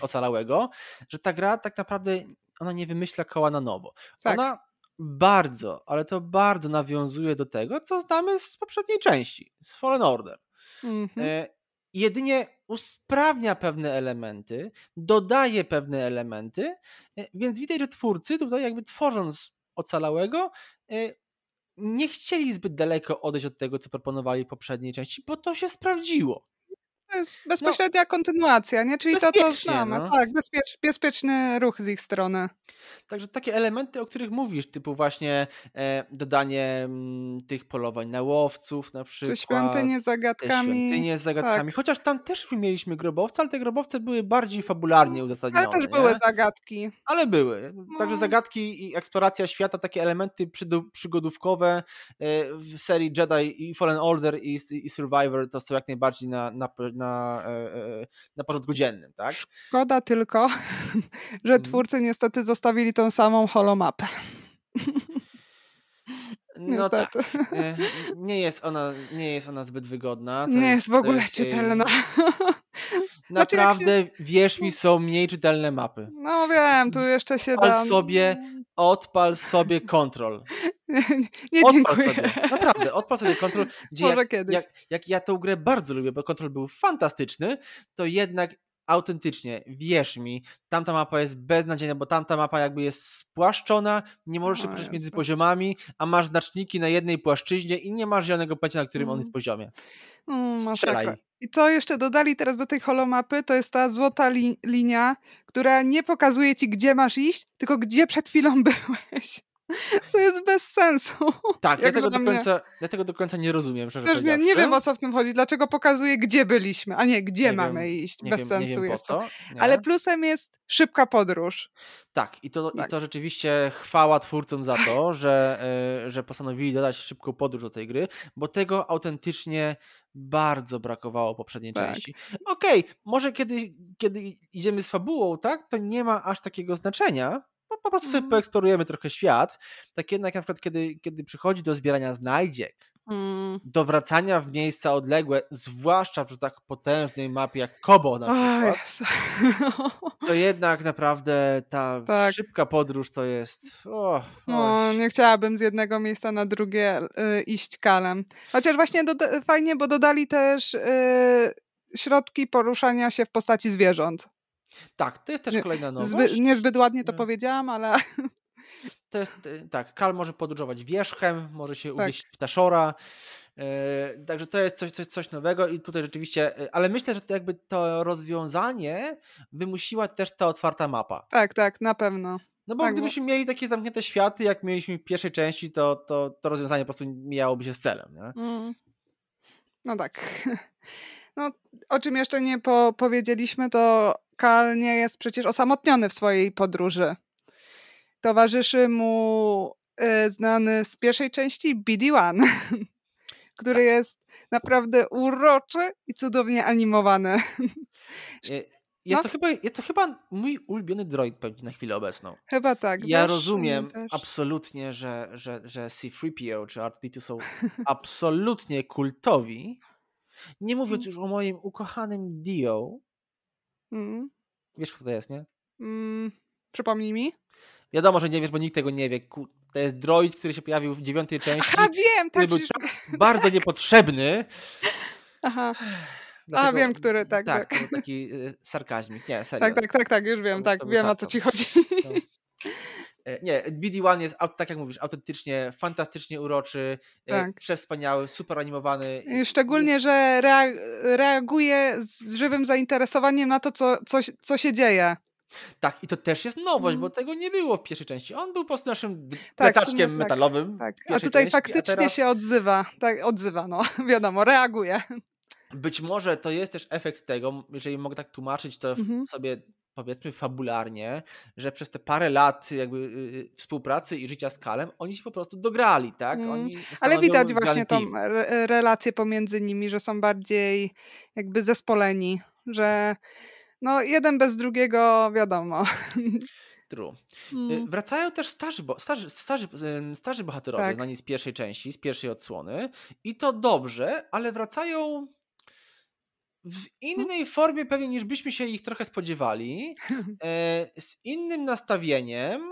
ocalałego, że ta gra tak naprawdę ona nie wymyśla koła na nowo. Tak. Ona bardzo, ale to bardzo nawiązuje do tego, co znamy z poprzedniej części, z Fallen Order. Mhm. E, jedynie usprawnia pewne elementy, dodaje pewne elementy, e, więc widać, że twórcy tutaj jakby tworząc ocalałego e, nie chcieli zbyt daleko odejść od tego, co proponowali w poprzedniej części, bo to się sprawdziło. To jest bezpośrednia kontynuacja, nie? Czyli to, co no znamy. no. Tak, bezpiecz, bezpieczny ruch z ich strony. Także takie elementy, o których mówisz, typu właśnie e, dodanie mm, tych polowań na łowców na Czy przykład. świątynie z zagadkami. świątynie z zagadkami. tak. Chociaż tam też mieliśmy grobowce, ale te grobowce były bardziej fabularnie uzasadnione. Ale też nie? były zagadki. Ale były. Także No. zagadki i eksploracja świata, takie elementy przygodówkowe e, w serii Jedi i Fallen Order i, i Survivor to są jak najbardziej na, na, na, e, e, na porządku dziennym, tak? Szkoda tylko, że Mhm. twórcy niestety zostawili tą samą holomapę. No tak. Niestety. E, Nie jest ona, nie jest ona zbyt wygodna. To Nie jest w to ogóle jest, czytelna. Znaczy, jak się- Naprawdę, wierz mi, są mniej czytelne mapy. No wiem, tu jeszcze się da. sobie, odpal sobie kontrol. Nie, Odpal dziękuję. sobie, naprawdę, odpal sobie kontrol. Gdzie jak, jak, jak ja tę grę bardzo lubię, bo kontrol był fantastyczny, to jednak autentycznie, wierz mi, tamta mapa jest beznadziejna, bo tamta mapa jakby jest spłaszczona, nie możesz się poruszać między poziomami, a masz znaczniki na jednej płaszczyźnie i nie masz zielonego pojęcia, na którym on Mm. jest poziomie. Mm, Strzelaj. masakra. I co jeszcze dodali teraz do tej holomapy, to jest ta złota li- linia, która nie pokazuje ci, gdzie masz iść, tylko gdzie przed chwilą byłeś. Co jest bez sensu. Tak, ja tego, do końca, ja tego do końca nie rozumiem, szczerze nie, nie wiem o co w tym chodzi, dlaczego pokazuje, gdzie byliśmy, a nie gdzie Nie mamy wiem, iść. Bez wiem, sensu wiem jest to. Nie? Ale plusem jest szybka podróż. Tak, i to, Tak. i to rzeczywiście chwała twórcom za to, że, e, że postanowili dodać szybką podróż do tej gry, bo tego autentycznie bardzo brakowało poprzedniej Tak. części. Okej, może kiedy, kiedy idziemy z fabułą, tak, to nie ma aż takiego znaczenia, bo po prostu sobie Mhm. poeksplorujemy trochę świat. Tak jednak na przykład, kiedy, kiedy przychodzi do zbierania znajdziek, Mm. do wracania w miejsca odległe, zwłaszcza przy tak potężnej mapie jak Kobo na przykład, Jezu. to jednak naprawdę ta Tak. szybka podróż to jest. O, No, nie chciałabym z jednego miejsca na drugie y, iść kalem. Chociaż właśnie fajnie, bo dodali też y, środki poruszania się w postaci zwierząt. Tak, to jest też kolejna nowość. Zby, niezbyt ładnie to No. powiedziałam, ale To jest y, tak, Kal może podróżować wierzchem, może się Tak. w ptaszora. y, Także to jest coś, coś, coś nowego i tutaj rzeczywiście, ale myślę, że to jakby to rozwiązanie wymusiła też ta otwarta mapa. tak, tak, na pewno. No bo Tak, bo- gdybyśmy mieli takie zamknięte światy, jak mieliśmy w pierwszej części, to, to, to rozwiązanie po prostu mijałoby się z celem. Nie? Mm. No tak. No, o czym jeszcze nie po powiedzieliśmy, to Kal nie jest przecież osamotniony w swojej podróży. Towarzyszy mu y, znany z pierwszej części BD-1, który jest naprawdę uroczy i cudownie animowany. Y, Jest, No. to chyba, jest to chyba mój ulubiony droid pewnie na chwilę obecną. Chyba tak. Ja rozumiem absolutnie, że, że, że C3PO czy R2D2 są absolutnie kultowi. Nie mówiąc już o moim ukochanym Dio. Mm. Wiesz, kto to jest, nie? Mm. Przypomnij mi. Wiadomo, że nie wiesz, bo nikt tego nie wie. To jest droid, który się pojawił w dziewiątej części, Aha, wiem, tak. był przecież- tak bardzo niepotrzebny. Aha, Dlatego- wiem, który, tak, Tak, tak. taki y, sarkazmik. Nie, serio. tak, tak, tak, tak, już wiem, tak, wiem o co ci chodzi. No. E, Nie, BD-1 jest, tak jak mówisz, autentycznie, fantastycznie uroczy, tak. Tak. przewspaniały, super animowany. Szczególnie, że rea- reaguje z żywym zainteresowaniem na to, co, co, co się dzieje. Tak, i to też jest nowość, Mm. bo tego nie było w pierwszej części. On był po prostu naszym Tak, tak, metalowym. Tak. A tutaj części, faktycznie teraz... się odzywa. Tak, odzywa, no, wiadomo, reaguje. być może to jest też efekt tego, jeżeli mogę tak tłumaczyć to Mhm. sobie powiedzmy fabularnie, że przez te parę lat jakby y, y, współpracy i życia z Kalem oni się po prostu dograli, tak? Mm. Ale widać właśnie tą re relację pomiędzy nimi, że są bardziej jakby zespoleni, że no jeden bez drugiego wiadomo. True. Y, Mm. Wracają też starzy, bo, starzy, starzy, starzy bohaterowie, Tak. znani z pierwszej części, z pierwszej odsłony i to dobrze, ale wracają w Mm. innej formie pewnie niż byśmy się ich trochę spodziewali, e, z innym nastawieniem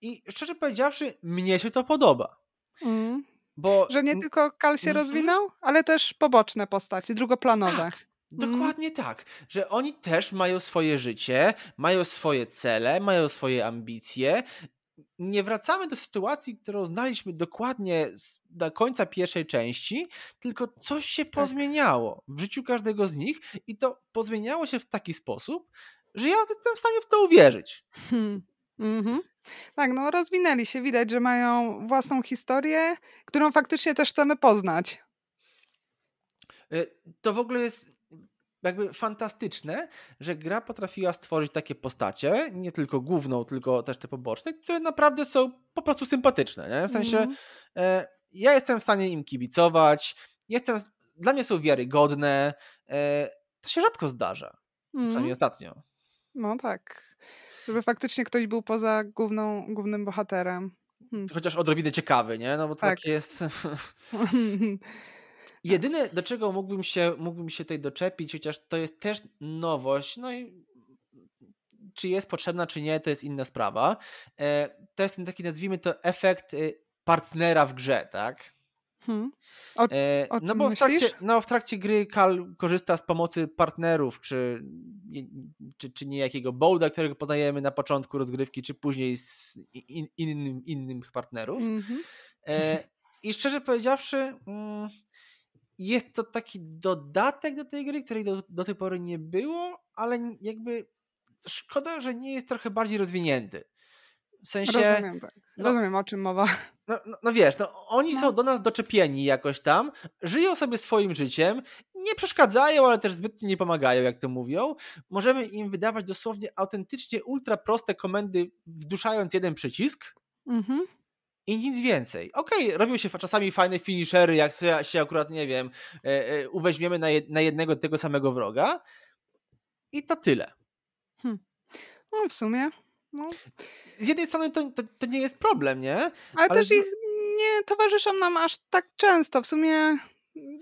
i szczerze powiedziawszy, mnie się to podoba. Mm. Bo Że nie tylko Kal się Mhm. rozwinął, ale też poboczne postaci, drugoplanowe. tak, dokładnie tak, że oni też mają swoje życie, mają swoje cele, mają swoje ambicje. Nie wracamy do sytuacji, którą znaliśmy dokładnie do końca pierwszej części, tylko coś się Tak. pozmieniało w życiu każdego z nich i to pozmieniało się w taki sposób, że ja jestem w stanie w to uwierzyć. Hmm. Mhm. Tak, no rozwinęli się, widać, że mają własną historię, którą faktycznie też chcemy poznać. Y, To w ogóle jest jakby fantastyczne, że gra potrafiła stworzyć takie postacie, nie tylko główną, tylko też te poboczne, które naprawdę są po prostu sympatyczne. Nie? W sensie Mhm. e, ja jestem w stanie im kibicować, jestem, dla mnie są wiarygodne. E, to się rzadko zdarza, przynajmniej Mhm. ostatnio. No tak. Żeby faktycznie ktoś był poza główną, głównym bohaterem. Hmm. Chociaż odrobinę ciekawy, nie? No bo to tak, Tak. jest. Jedyne, do czego mógłbym się, mógłbym się tutaj doczepić, chociaż to jest też nowość, no i czy jest potrzebna, czy nie, to jest inna sprawa. E, To jest ten taki, nazwijmy to, efekt y, partnera w grze, tak? Hmm. O, E, o No bo w trakcie, no w trakcie gry Kal korzysta z pomocy partnerów, czy, czy, czy niejakiego Bolda, którego podajemy na początku rozgrywki, czy później z in, innym, innych partnerów. Mhm. E, I szczerze powiedziawszy, mm, jest to taki dodatek do tej gry, której do, do tej pory nie było, ale jakby szkoda, że nie jest trochę bardziej rozwinięty. W sensie, Rozumiem, tak. no- Rozumiem, o czym mowa. no, no, no wiesz, no, oni No. są do nas doczepieni jakoś tam, żyją sobie swoim życiem, nie przeszkadzają, ale też zbytnio nie pomagają, jak to mówią. Możemy im wydawać dosłownie autentycznie ultra proste komendy, wduszając jeden przycisk, Mhm. I nic więcej. Okej, robią się czasami fajne finishery, jak się, się akurat, nie wiem, e, e, uweźmiemy na, jed, na jednego tego samego wroga. I to tyle. No w sumie. No. Z jednej strony to, to, to nie jest problem, nie? Ale, Ale też ich nie towarzyszą nam aż tak często. W sumie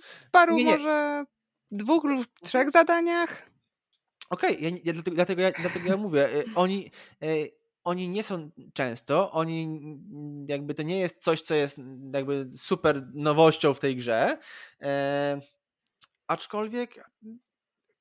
w paru Nie, nie. może dwóch lub trzech zadaniach. Okej, ja, nie- ja, dlatego, dlatego, ja, dlatego ja mówię, e, oni, oni nie są często, oni mm, jakby to nie jest coś, co jest mm, jakby super nowością w tej grze. E, aczkolwiek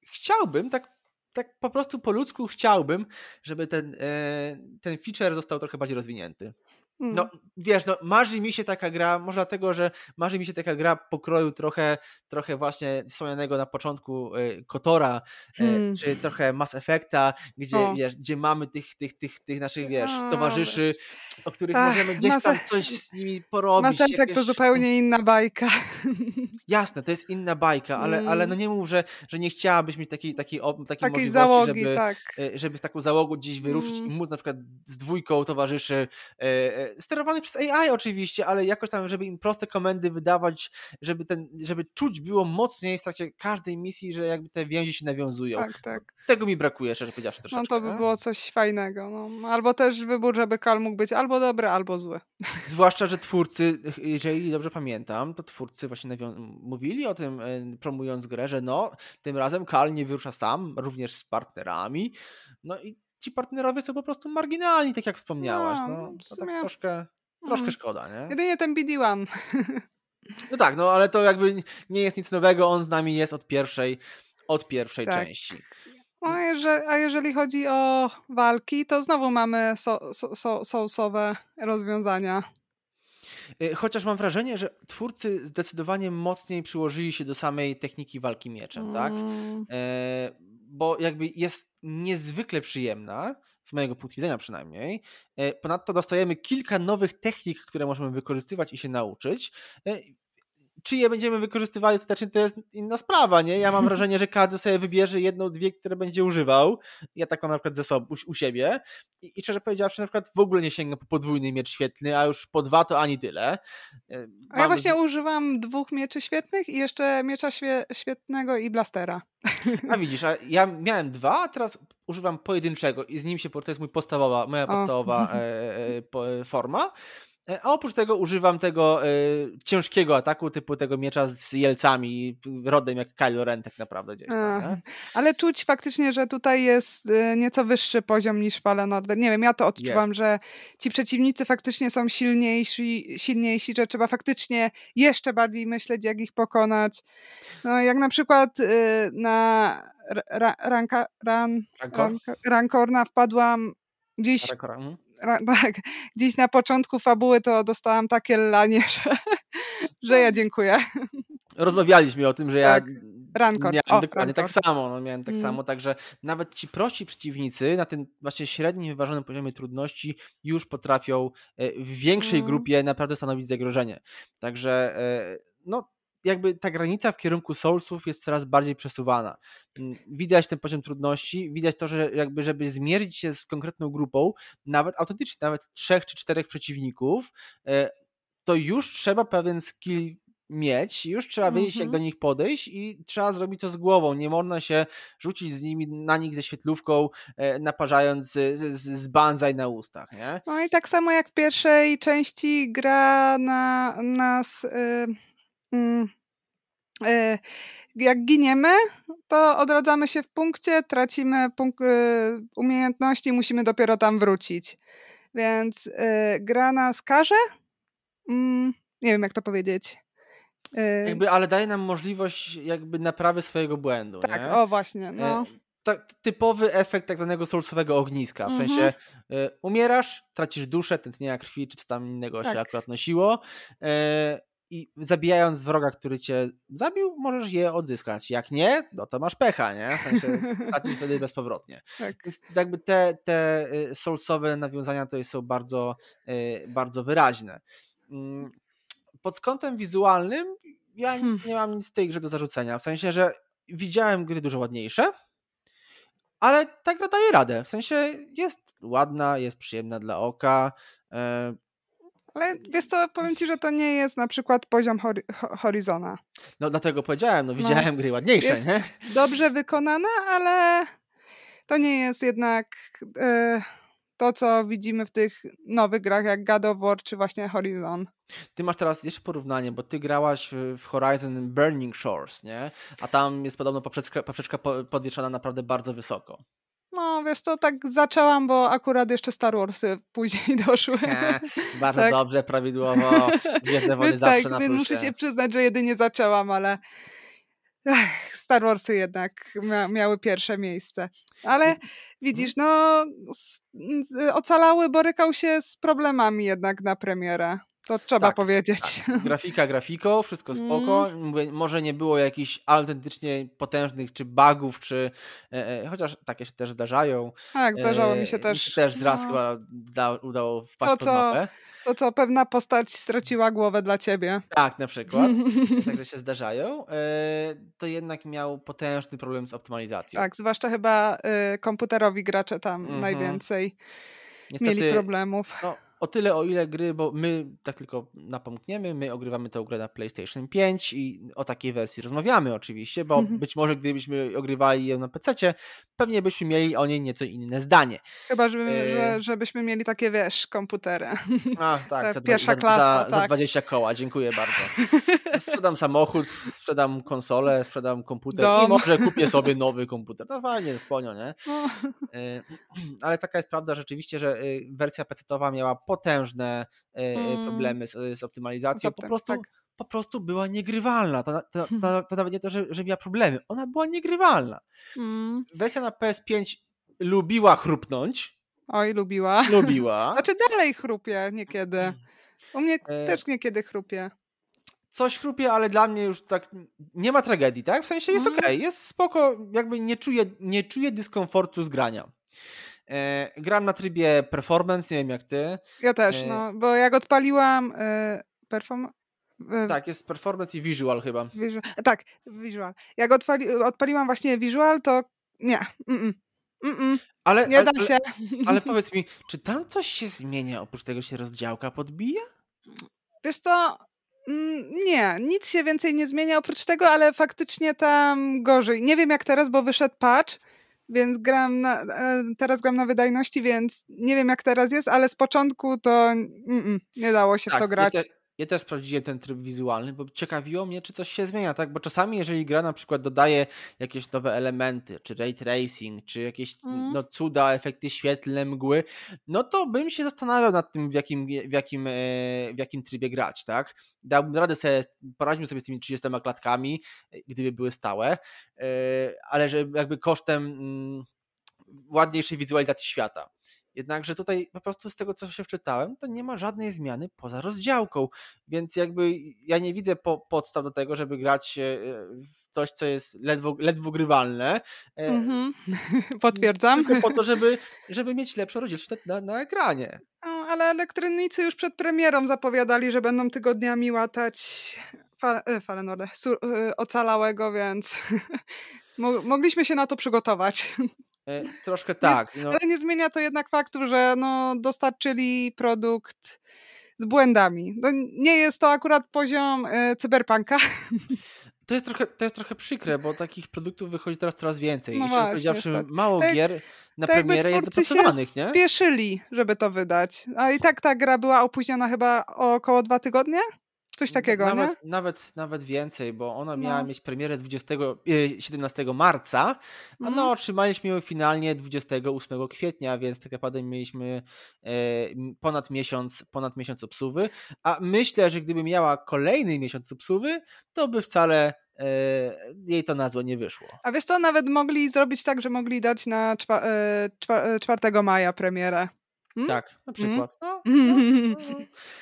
chciałbym, tak, tak po prostu po ludzku chciałbym, żeby ten, e, ten feature został trochę bardziej rozwinięty. Mm. No wiesz, no marzy mi się taka gra, może dlatego, że marzy mi się taka gra pokroju trochę, trochę właśnie wspomnianego na początku y, Kotora, y, Hmm. czy trochę Mass Effecta, gdzie O. wiesz, gdzie mamy tych, tych, tych, tych naszych, wiesz, towarzyszy, o których Ach, możemy gdzieś tam E- coś z nimi porobić. Mass Effect to jakieś- zupełnie inna bajka. Jasne, to jest inna bajka, ale, ale Mm. no nie mów, że, że nie chciałabyś mieć takiej, takiej, takiej Takiej możliwości, załogi, żeby, tak. e, żeby z taką załogą gdzieś wyruszyć i Mm. móc na przykład z dwójką towarzyszy, e, e, sterowany przez AI oczywiście, ale jakoś tam, żeby im proste komendy wydawać, żeby, ten, żeby czuć było mocniej w trakcie każdej misji, że jakby te więzi się nawiązują. Tak, tak. Tego mi brakuje, szczerze powiedziawszy troszeczkę. No to by było coś fajnego. No. Albo też wybór, żeby Kal mógł być albo dobry, albo zły. Zwłaszcza, że twórcy, jeżeli dobrze pamiętam, to twórcy właśnie mówili o tym, e, promując grę, że no, tym razem Kal nie wyrusza sam, również z partnerami. No i ci partnerowie są po prostu marginalni, tak jak wspomniałaś. No, No, to tak troszkę, troszkę Mm. szkoda, nie? Jedynie ten BD-1. No tak, no ale to jakby nie jest nic nowego, on z nami jest od pierwszej, od pierwszej Tak. części. No, a, jeże, a jeżeli chodzi o walki, to znowu mamy so, so, so, sousowe rozwiązania. Y, Chociaż mam wrażenie, że twórcy zdecydowanie mocniej przyłożyli się do samej techniki walki mieczem, tak? Mm, E, bo jakby jest niezwykle przyjemna, z mojego punktu widzenia przynajmniej. E, Ponadto dostajemy kilka nowych technik, które możemy wykorzystywać i się nauczyć. Czy je będziemy wykorzystywali ostatecznie, to jest inna sprawa, nie? Ja mam wrażenie, że każdy sobie wybierze jedną, dwie, które będzie używał. Ja tak mam na przykład ze sobą, u, u siebie. I, I szczerze powiedziawszy, na przykład w ogóle nie sięgam po podwójny miecz świetny, a już po dwa to ani tyle. Mam... A ja właśnie używam dwóch mieczy świetnych i jeszcze miecza świe świetnego i blastera. A widzisz, a ja miałem dwa, a teraz używam pojedynczego i z nim się, to jest mój podstawowa, moja podstawowa e, e, forma. E, a oprócz tego używam tego y, ciężkiego ataku, typu tego miecza z jelcami, rodem jak Kylo Ren tak naprawdę gdzieś tam, Ale czuć faktycznie, że tutaj jest y, nieco wyższy poziom niż Fallen Order. Nie wiem, ja to odczuwam, jest. że ci przeciwnicy faktycznie są silniejsi, silniejsi, że trzeba faktycznie jeszcze bardziej myśleć, jak ich pokonać. No, jak na przykład y, na ra, ranka, ran? Rankorna wpadłam gdzieś... Mhm tak, gdzieś na początku fabuły to dostałam takie lanie, że, że ja dziękuję. Rozmawialiśmy o tym, że tak. ja Rankor. Miałem o, dokładnie Rankor. tak samo, no miałem tak mm. samo, także nawet ci prości przeciwnicy na tym właśnie średnim, wyważonym poziomie trudności już potrafią e, w większej mm. grupie naprawdę stanowić zagrożenie. Także e, no jakby ta granica w kierunku Soulsów jest coraz bardziej przesuwana. Mm, widać ten poziom trudności, widać to, że jakby żeby zmierzyć się z konkretną grupą, nawet autentycznie, nawet trzech czy czterech przeciwników, e, to już trzeba pewien skill mieć, już trzeba wiedzieć, mm -hmm. jak do nich podejść i trzeba zrobić to z głową. Nie można się rzucić z nimi na nich ze świetlówką, e, naparzając z, z, z banzai na ustach. Nie? No i tak samo jak w pierwszej części gra na nas. Yy, yy, E, jak giniemy, to odradzamy się w punkcie, tracimy punk e, umiejętności, musimy dopiero tam wrócić. Więc e, gra nas karze? Mm, nie wiem, jak to powiedzieć. Jakby, ale daje nam możliwość jakby naprawy swojego błędu. Tak, nie? o właśnie. No. Tak, typowy efekt tak zwanego soulsowego ogniska. W mhm. sensie umierasz, tracisz duszę, tętnienia krwi, czy co tam innego tak. się akurat nosiło i zabijając wroga, który cię zabił, możesz je odzyskać. Jak nie, no to masz pecha, nie? W sensie stracisz wtedy bezpowrotnie. Tak. Więc jakby te, te y, soulsowe nawiązania to są bardzo, y, bardzo wyraźne. Mm, pod kątem wizualnym ja hmm. nie mam nic w tej grze do zarzucenia. W sensie, że widziałem gry dużo ładniejsze, ale ta gra daje radę. W sensie jest ładna, jest przyjemna dla oka. Ale wiesz co, powiem ci, że to nie jest na przykład poziom Horizona. No dlatego powiedziałem, no, no widziałem no, gry ładniejsze, jest nie? Dobrze wykonana, ale to nie jest jednak e, to, co widzimy w tych nowych grach, jak God of War czy właśnie Horizon. Ty masz teraz jeszcze porównanie, bo ty grałaś w Horizon Burning Shores, nie? A tam jest podobno poprzeczka, poprzeczka podwieszana naprawdę bardzo wysoko. No, wiesz co, tak zaczęłam, bo akurat jeszcze Star Warsy później doszły. bardzo tak. dobrze, prawidłowo. Gwiezdne wojny więc zawsze tak, na więc muszę się przyznać, że jedynie zaczęłam, ale Ech, Star Warsy jednak mia miały pierwsze miejsce. Ale widzisz, no ocalały, borykał się z problemami jednak na premierę. To trzeba tak, powiedzieć. Tak. Grafika grafiką, wszystko spoko. Mm. Może nie było jakichś autentycznie potężnych czy bugów, czy e, e, chociaż takie się też zdarzają. Tak, zdarzało e, mi się też. Mi się też z raz no. chyba da, udało wpaść to, pod mapę. To co, pewna postać straciła głowę dla ciebie. Tak, na przykład. Także się zdarzają. E, to jednak miał potężny problem z optymalizacją. Tak, zwłaszcza chyba e, komputerowi gracze tam mm -hmm. najwięcej Niestety, mieli problemów. No, o tyle, o ile gry, bo my tak tylko napomkniemy, my ogrywamy tę grę na PlayStation 5 i o takiej wersji rozmawiamy oczywiście, bo mhm. być może gdybyśmy ogrywali ją na PC, pewnie byśmy mieli o niej nieco inne zdanie. Chyba, żeby, e... że, żebyśmy mieli takie, wiesz, komputery. A, tak, za, pierwsza za, klasa, za, tak. za 20 koła, dziękuję bardzo. Sprzedam samochód, sprzedam konsolę, sprzedam komputer Dom. i może kupię sobie nowy komputer. To fajnie, spłonio, nie? No. E, ale taka jest prawda rzeczywiście, że y, wersja PC-towa miała potężne e, e, mm. problemy z, z optymalizacją. Po prostu, tak. po prostu była niegrywalna. To, to, to, to, nawet nie to, że, że miała problemy. Ona była niegrywalna. Mm. Wersja na PS5 lubiła chrupnąć. Oj, lubiła. Lubiła. Znaczy dalej chrupie niekiedy. U mnie e... też niekiedy chrupie coś chrupie, ale dla mnie już tak nie ma tragedii, tak? W sensie jest mm. okej, okay, jest spoko, jakby nie czuję, nie czuję dyskomfortu z grania. E, gram na trybie performance, nie wiem jak ty. Ja też, e... no, bo jak odpaliłam e, perform E, Tak, jest performance i visual chyba. Visual. Tak, visual. Jak odpali, odpaliłam właśnie visual, to nie. Mm-mm. Mm-mm. Ale, Nie ale, da ale, się. ale powiedz mi, czy tam coś się zmienia oprócz tego, że się rozdziałka podbija? Wiesz co? Mm, Nie, nic się więcej nie zmienia oprócz tego, ale faktycznie tam gorzej. Nie wiem jak teraz, bo wyszedł patch, więc gram na, e, teraz gram na wydajności, więc nie wiem jak teraz jest, ale z początku to mm-mm, nie dało się w to Tak, ja, grać. te, ja też sprawdziłem ten tryb wizualny, bo ciekawiło mnie, czy coś się zmienia, tak? Bo czasami, jeżeli gra na przykład dodaje jakieś nowe elementy, czy ray tracing, czy jakieś Mhm. no, cuda, efekty świetlne, mgły, no to bym się zastanawiał nad tym, w jakim, w jakim, e, w jakim trybie grać, tak? Dałbym radę sobie, poradziłbym sobie z tymi 30 klatkami, e, gdyby były stałe, e, ale że jakby kosztem mm, ładniejszej wizualizacji świata. Jednakże tutaj po prostu z tego, co się wczytałem, to nie ma żadnej zmiany poza rozdziałką, więc jakby ja nie widzę po, podstaw do tego, żeby grać e, w coś, co jest ledwo, ledwo grywalne, Mhm. Potwierdzam. tylko po to, żeby, żeby mieć lepszą rozdzielczość na, na ekranie. No, ale elektronicy już przed premierą zapowiadali, że będą tygodniami łatać fa- e, Fallen Su- ocalałego, więc mo- mogliśmy się na to przygotować. E, Troszkę tak. No, Ale nie zmienia to jednak faktu, że no, dostarczyli produkt z błędami. No, nie jest to akurat poziom e, cyberpunka. to, jest trochę, to jest trochę przykre, bo takich produktów wychodzi teraz coraz więcej. No I właśnie, powiedziawszy, niestety. mało Tak- gier na tak premierę jest twórcy się dopracowanych, nie? spieszyli, żeby to wydać. A i tak ta gra była opóźniona chyba o około dwa tygodnie? Coś takiego, nawet, nie? Nawet, nawet więcej, bo ona miała No. mieć premierę 20, e, 17 marca, a Mhm. no otrzymaliśmy ją finalnie 28 kwietnia, więc tak naprawdę mieliśmy e, ponad miesiąc, ponad miesiąc obsuwy, a myślę, że gdyby miała kolejny miesiąc obsuwy, to by wcale e, jej to na złe nie wyszło. A wiesz co, nawet mogli zrobić tak, że mogli dać na czwa- e, czwa- e, 4 maja premierę. Mm? Tak, na przykład. No, Mm. no,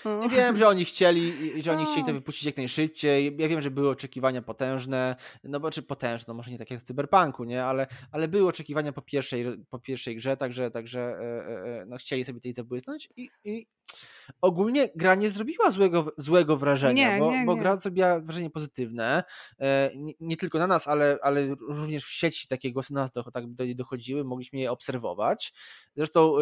no. No. Ja wiem, że oni chcieli, że oni chcieli to No. wypuścić jak najszybciej. Ja wiem, że były oczekiwania potężne, no bo czy potężne, no może nie tak jak w Cyberpunku, nie, ale, ale były oczekiwania po pierwszej, po pierwszej grze, także, także e, e, e, no, chcieli sobie tej zabłysnąć i, i ogólnie gra nie zrobiła złego, złego wrażenia, Nie, bo, nie, bo nie. gra zrobiła wrażenie pozytywne. Nie, nie tylko na nas, ale, ale również w sieci takie głosy na nas do, tak dochodziły, mogliśmy je obserwować. Zresztą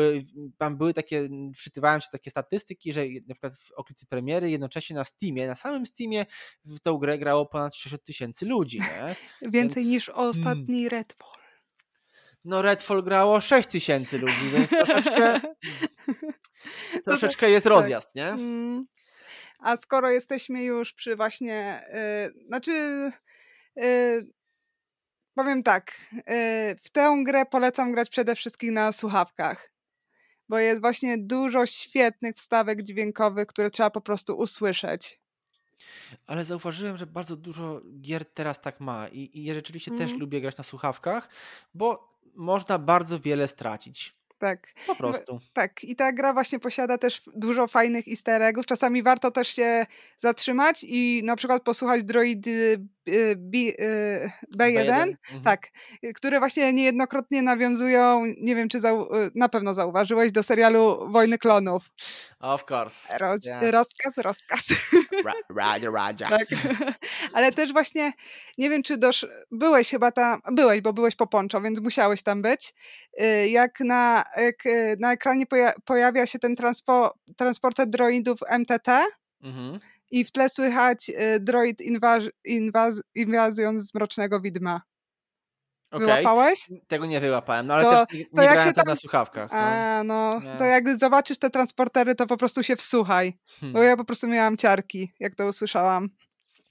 tam były takie, wczytywałem się takie statystyki, że na przykład w okolicy premiery jednocześnie na Steamie, na samym Steamie w tą grę grało ponad 60 tysięcy ludzi, nie? Więcej Więc- niż ostatni Red Bull. No Redfall grało 6 tysięcy ludzi, więc troszeczkę, tak, troszeczkę jest rozjazd, nie? Mm. A skoro jesteśmy już przy właśnie, y, znaczy, y, powiem tak, y, w tę grę polecam grać przede wszystkim na słuchawkach, bo jest właśnie dużo świetnych wstawek dźwiękowych, które trzeba po prostu usłyszeć. Ale zauważyłem, że bardzo dużo gier teraz tak ma i, i ja rzeczywiście też Mhm. lubię grać na słuchawkach, bo można bardzo wiele stracić. Tak. Po prostu. Tak, i ta gra właśnie posiada też dużo fajnych easter eggów. Czasami warto też się zatrzymać i na przykład posłuchać droidy B, y, B1, Mhm. tak, y, które właśnie niejednokrotnie nawiązują, nie wiem czy zau, y, na pewno zauważyłeś, do serialu Wojny Klonów. Of course. Ro, Yeah. Rozkaz, rozkaz. Ra, raja, raja. tak. Ale też właśnie, nie wiem czy dosz, byłeś chyba tam, byłeś, bo byłeś po Ponczo, więc musiałeś tam być. Y, Jak na, jak y, na ekranie poja pojawia się ten transpo, transporter droidów MTT Mhm. I w tle słychać y, droid inwaz, inwaz, z Mrocznego Widma. Okej. Wyłapałeś? Tego nie wyłapałem, no ale To- też nie, to nie jak grałem się tam- na słuchawkach. No. A, no, Nie. to jak zobaczysz te transportery, to po prostu się wsłuchaj. Hmm. Bo ja po prostu miałam ciarki, jak to usłyszałam.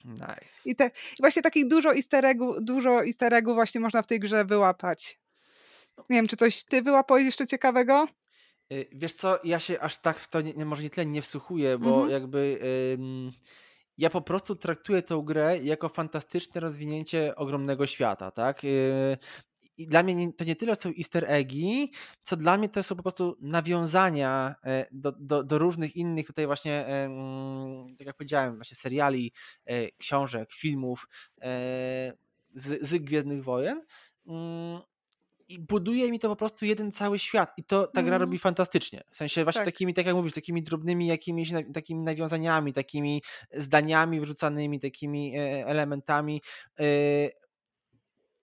Nice. I, te, właśnie takich dużo easter, eggu, dużo easter eggów właśnie można w tej grze wyłapać. Nie wiem, czy coś ty wyłapałeś jeszcze ciekawego? Y, Wiesz co, ja się aż tak w to nie, może nie tyle nie wsłuchuję, bo Mhm. jakby ym, ja po prostu traktuję tę grę jako fantastyczne rozwinięcie ogromnego świata, tak? Y, I dla mnie nie, to nie tyle są easter eggi, co dla mnie to są po prostu nawiązania e, do, do, do różnych innych tutaj właśnie, tak jak powiedziałem, właśnie seriali, e, książek, filmów e, z, z Gwiezdnych Wojen. Mm, i buduje mi to po prostu jeden cały świat i to ta gra Mhm. robi fantastycznie. W sensie właśnie Tak. takimi, tak jak mówisz, takimi drobnymi jakimiś takimi nawiązaniami, takimi zdaniami wrzucanymi, takimi e, elementami. e,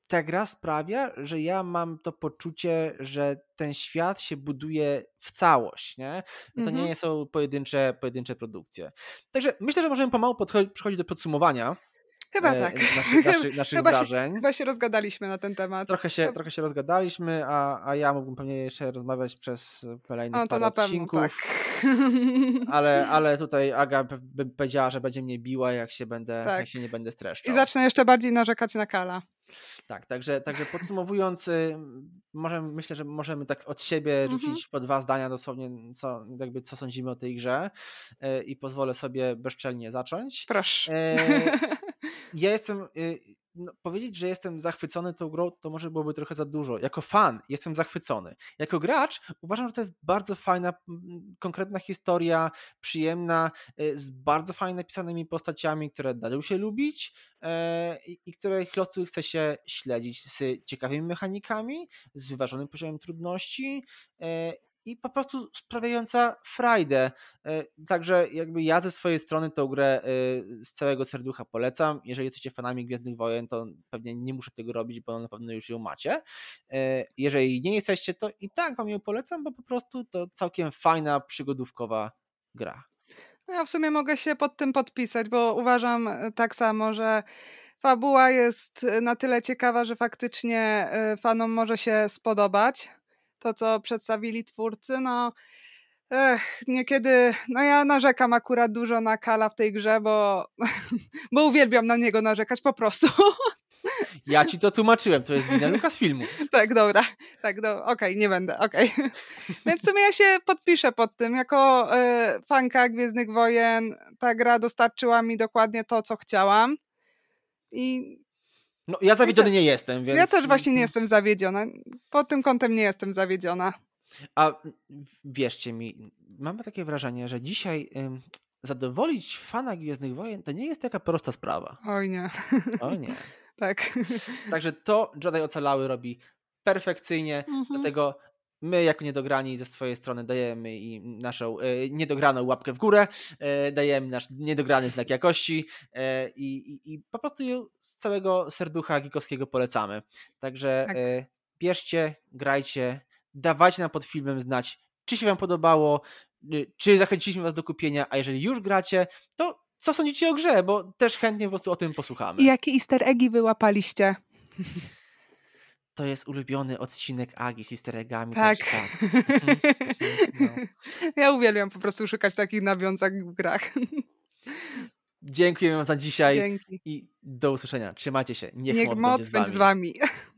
Ta gra sprawia, że ja mam to poczucie, że ten świat się buduje w całość, nie? To Mhm. nie są pojedyncze, pojedyncze produkcje. Także myślę, że możemy pomału podchodzić, przechodzić do podsumowania Chyba e, tak. naszych, naszych, naszych Chyba się, wrażeń. chyba się rozgadaliśmy na ten temat. Trochę się, trochę się rozgadaliśmy, a, a ja mógłbym pewnie jeszcze rozmawiać przez kolejnych No to parę na pewno odcinków, tak. ale, ale tutaj Aga by powiedziała, że będzie mnie biła, jak się, będę, Tak. jak się nie będę I streszczał. zacznę jeszcze bardziej narzekać na Kala. Tak, także, także podsumowując, y, myślę, że możemy tak od siebie Mhm. rzucić po dwa zdania dosłownie, co, jakby co sądzimy o tej grze y, i pozwolę sobie bezczelnie zacząć. Proszę. E, ja jestem. y, No, powiedzieć, że jestem zachwycony tą grą, to może byłoby trochę za dużo. Jako fan jestem zachwycony. Jako gracz uważam, że to jest bardzo fajna, konkretna historia, przyjemna, y, z bardzo fajnie napisanymi postaciami, które dadzą się lubić e, i, i których chce się śledzić z ciekawymi mechanikami, z wyważonym poziomem trudności e, i po prostu sprawiająca frajdę. E, Także jakby ja ze swojej strony tą grę e, z całego serducha polecam. Jeżeli jesteście fanami Gwiezdnych Wojen, to pewnie nie muszę tego robić, bo na pewno już ją macie. E, Jeżeli nie jesteście, to i tak wam ją polecam, bo po prostu to całkiem fajna, przygodówkowa gra. No Ja w sumie mogę się pod tym podpisać, bo uważam tak samo, że fabuła jest na tyle ciekawa, że faktycznie fanom może się spodobać to, co przedstawili twórcy. No, ech, niekiedy, no ja narzekam akurat dużo na Kala w tej grze, bo, bo uwielbiam na niego narzekać po prostu. Ja ci to tłumaczyłem, to jest wina Lucasfilmu. tak, dobra. Tak, do, okej, nie będę, okej. Więc w sumie ja się podpiszę pod tym. Jako e, fanka Gwiezdnych Wojen ta gra dostarczyła mi dokładnie to, co chciałam. I No, ja zawiedziony nie jestem, więc... ja też właśnie nie jestem zawiedziona. Pod tym kątem nie jestem zawiedziona. A wierzcie mi, mam takie wrażenie, że dzisiaj ym, zadowolić fana Gwiezdnych Wojen to nie jest taka prosta sprawa. Oj nie, O nie. tak. Także to Jedi Ocalały robi perfekcyjnie, Mhm. dlatego my jako niedograni ze swojej strony dajemy im naszą e, niedograną łapkę w górę, e, dajemy nasz niedograny znak jakości e, i, i, po prostu ją z całego serducha geekowskiego polecamy. Także Tak. bierzcie, grajcie, dawajcie nam pod filmem znać, czy się wam podobało, y, czy zachęciliśmy was do kupienia, a jeżeli już gracie, to co sądzicie o grze, bo też chętnie po prostu o tym posłuchamy. I jakie easter eggi wyłapaliście? To jest ulubiony odcinek Agi z easter eggami. Tak. także tak. No. Ja uwielbiam po prostu szukać takich nawiązań w grach. Dziękujemy wam za dzisiaj Dzięki. i do usłyszenia. Trzymajcie się. Niech, Niech moc, moc będzie z będzie wami. z wami.